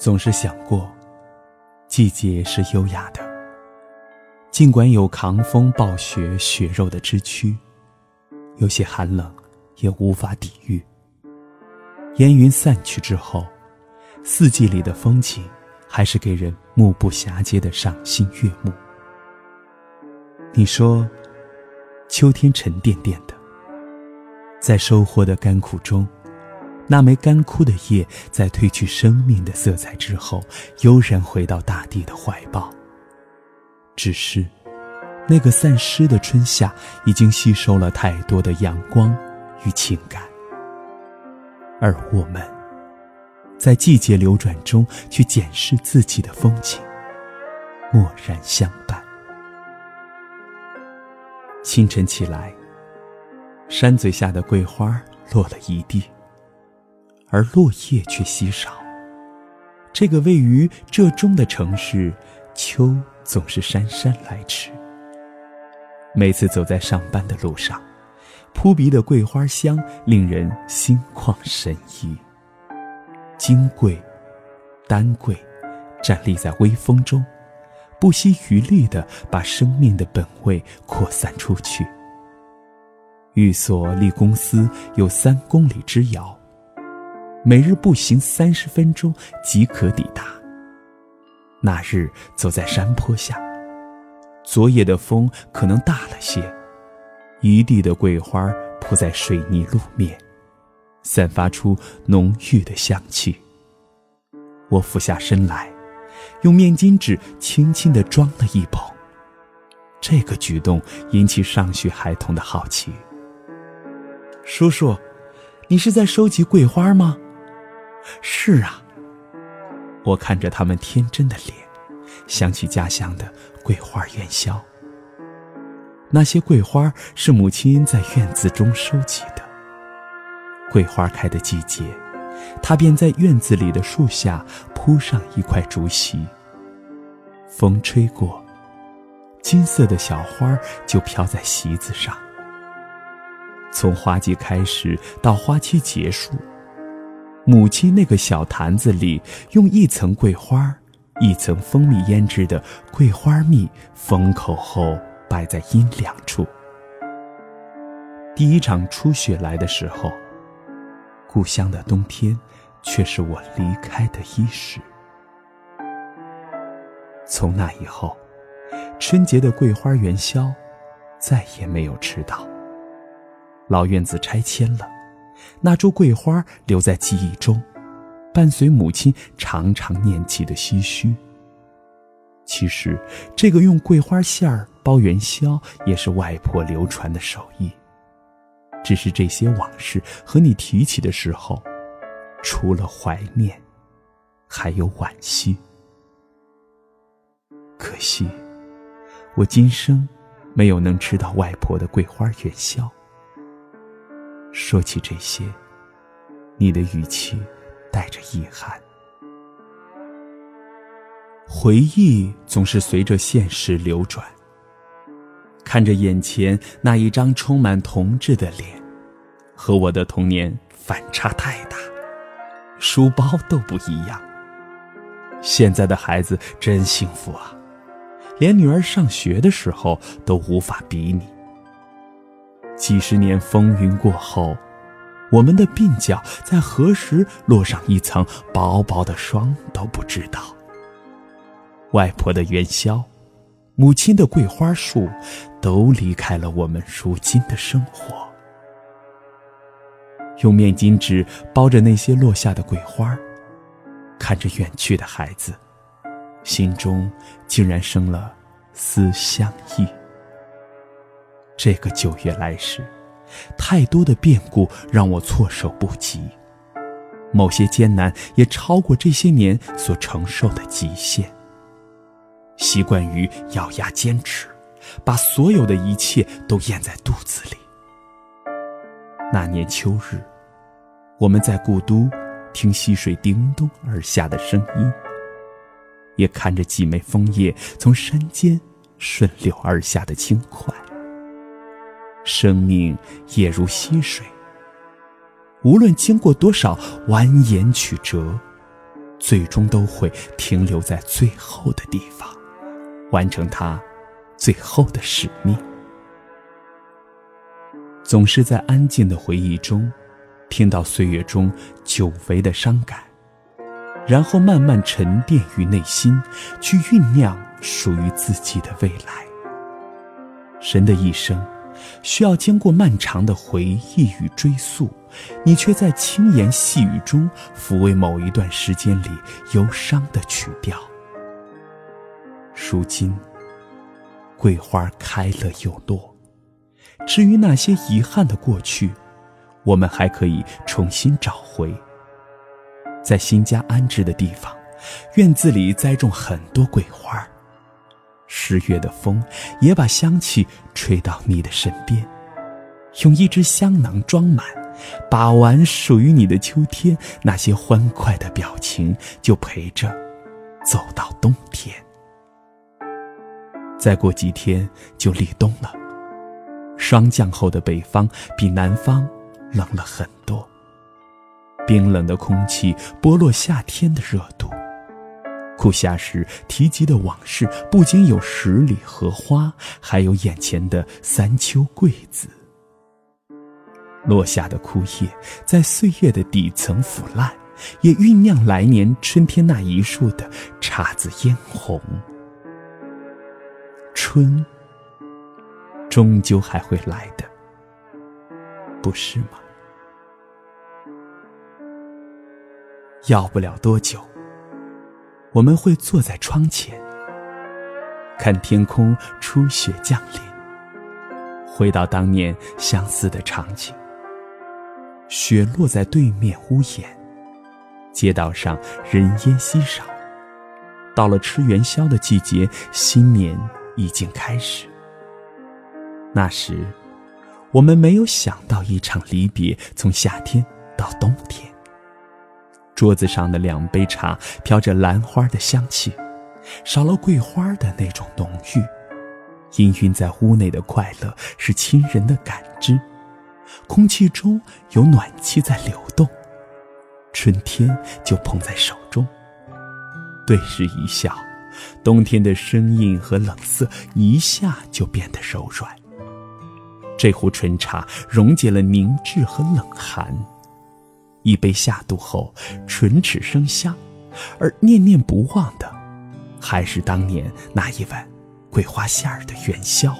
总是想过，季节是优雅的，尽管有扛风暴雪血肉的之躯，有些寒冷，也无法抵御。烟云散去之后，四季里的风景，还是给人目不暇接的赏心悦目。你说，秋天沉甸甸的。在收获的甘苦中，那枚干枯的叶在褪去生命的色彩之后，悠然回到大地的怀抱。只是，那个散失的春夏已经吸收了太多的阳光与情感，而我们，在季节流转中去检视自己的风景，默然相伴。清晨起来。山嘴下的桂花落了一地，而落叶却稀少。这个位于浙中的城市，秋总是姗姗来迟。每次走在上班的路上，扑鼻的桂花香令人心旷神怡。金桂、丹桂，站立在微风中，不惜余力地把生命的本味扩散出去。寓所离公司有三公里之遥，每日步行三十分钟即可抵达。那日走在山坡下，昨夜的风可能大了些，一地的桂花铺在水泥路面，散发出浓郁的香气。我俯下身来，用面巾纸轻轻地装了一捧。这个举动引起上学孩童的好奇。叔叔，你是在收集桂花吗？是啊。我看着他们天真的脸，想起家乡的桂花元宵。那些桂花是母亲在院子中收集的。桂花开的季节，她便在院子里的树下铺上一块竹席。风吹过，金色的小花就飘在席子上。从花季开始到花期结束，母亲那个小坛子里用一层桂花、一层蜂蜜腌制的桂花蜜封口后，摆在阴凉处。第一场初雪来的时候，故乡的冬天，却是我离开的伊始。从那以后，春节的桂花元宵，再也没有吃到。老院子拆迁了，那株桂花留在记忆中，伴随母亲常常念起的唏嘘。其实，这个用桂花馅儿包元宵也是外婆流传的手艺。只是这些往事和你提起的时候，除了怀念，还有惋惜。可惜，我今生没有能吃到外婆的桂花元宵。说起这些，你的语气带着遗憾。回忆总是随着现实流转，看着眼前那一张充满童稚的脸，和我的童年反差太大，书包都不一样。现在的孩子真幸福啊，连女儿上学的时候都无法比拟。几十年风云过后，我们的鬓角在何时落上一层薄薄的霜都不知道。外婆的元宵，母亲的桂花树，都离开了我们如今的生活。用面巾纸包着那些落下的桂花，看着远去的孩子，心中竟然生了思乡意。这个九月来时，太多的变故让我措手不及，某些艰难也超过这些年所承受的极限。习惯于咬牙坚持，把所有的一切都咽在肚子里。那年秋日，我们在故都听溪水叮咚而下的声音，也看着几枚枫叶从山间顺流而下的轻快。生命也如溪水，无论经过多少蜿蜒曲折，最终都会停留在最后的地方，完成它最后的使命。总是在安静的回忆中，听到岁月中久违的伤感，然后慢慢沉淀于内心，去酝酿属于自己的未来。人的一生，需要经过漫长的回忆与追溯，你却在轻言细语中抚慰某一段时间里忧伤的曲调。如今，桂花开了又落。至于那些遗憾的过去，我们还可以重新找回。在新家安置的地方，院子里栽种很多桂花。十月的风也把香气吹到你的身边，用一只香囊装满，把玩属于你的秋天。那些欢快的表情，就陪着走到冬天。再过几天就立冬了。霜降后的北方比南方冷了很多，冰冷的空气剥落夏天的热度。酷夏时提及的往事，不仅有十里荷花，还有眼前的三秋桂子。落下的枯叶在岁月的底层腐烂，也酝酿来年春天那一树的姹紫嫣红。春。终究还会来的，不是吗？要不了多久，我们会坐在窗前，看天空初雪降临，回到当年相似的场景。雪落在对面屋檐，街道上人烟稀少。到了吃元宵的季节，新年已经开始。那时，我们没有想到一场离别，从夏天到冬天。桌子上的两杯茶飘着兰花的香气，少了桂花的那种浓郁。氤氲在屋内的快乐是亲人的感知，空气中有暖气在流动，春天就捧在手中，对视一笑，冬天的生硬和冷色一下就变得柔软。这壶春茶溶解了凝滞和冷寒，一杯下肚后，唇齿生香，而念念不忘的，还是当年那一碗桂花馅儿的元宵。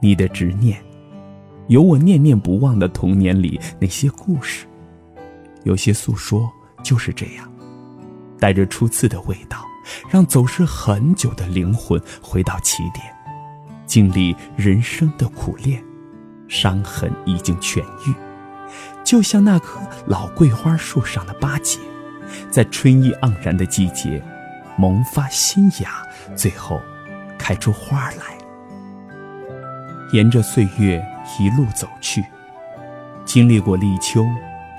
你的执念，有我念念不忘的童年里那些故事，有些诉说就是这样，带着初次的味道，让走失很久的灵魂回到起点。经历人生的苦练，伤痕已经痊愈，就像那棵老桂花树上的八节，在春意盎然的季节，萌发新芽，最后开出花来。沿着岁月一路走去，经历过立秋、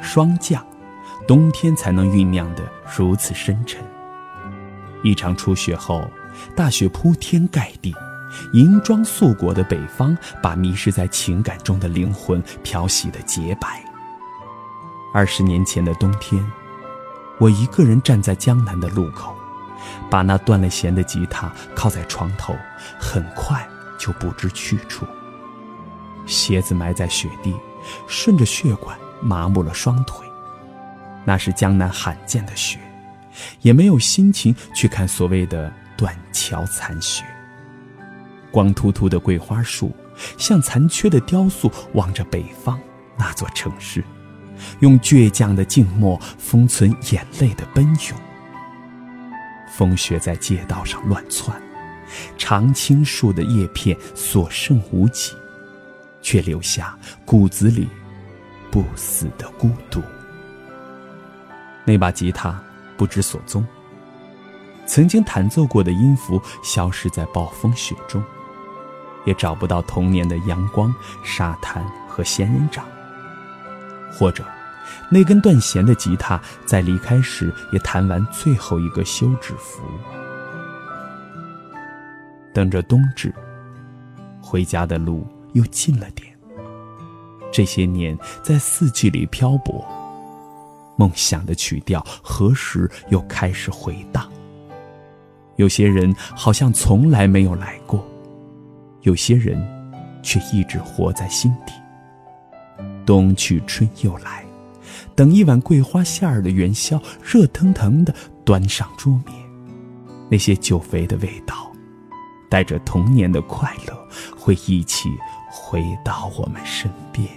霜降、冬天，才能酝酿得如此深沉。一场初雪后，大雪铺天盖地。银装素裹的北方，把迷失在情感中的灵魂漂洗的洁白。二十年前的冬天，我一个人站在江南的路口，把那断了弦的吉他靠在床头，很快就不知去处。鞋子埋在雪地，顺着血管麻木了双腿。那是江南罕见的雪，也没有心情去看所谓的断桥残雪。光秃秃的桂花树，像残缺的雕塑，望着北方那座城市，用倔强的静默封存眼泪的奔涌。风雪在街道上乱窜，常青树的叶片所剩无几，却留下骨子里不死的孤独。那把吉他不知所踪，曾经弹奏过的音符消失在暴风雪中。也找不到童年的阳光、沙滩和仙人掌，或者，那根断弦的吉他在离开时也弹完最后一个休止符。等着冬至，回家的路又近了点。这些年在四季里漂泊，梦想的曲调何时又开始回荡？有些人好像从来没有来过，有些人却一直活在心底。冬去春又来，等一碗桂花馅儿的元宵热腾腾的端上桌面，那些久违的味道，带着童年的快乐，会一起回到我们身边。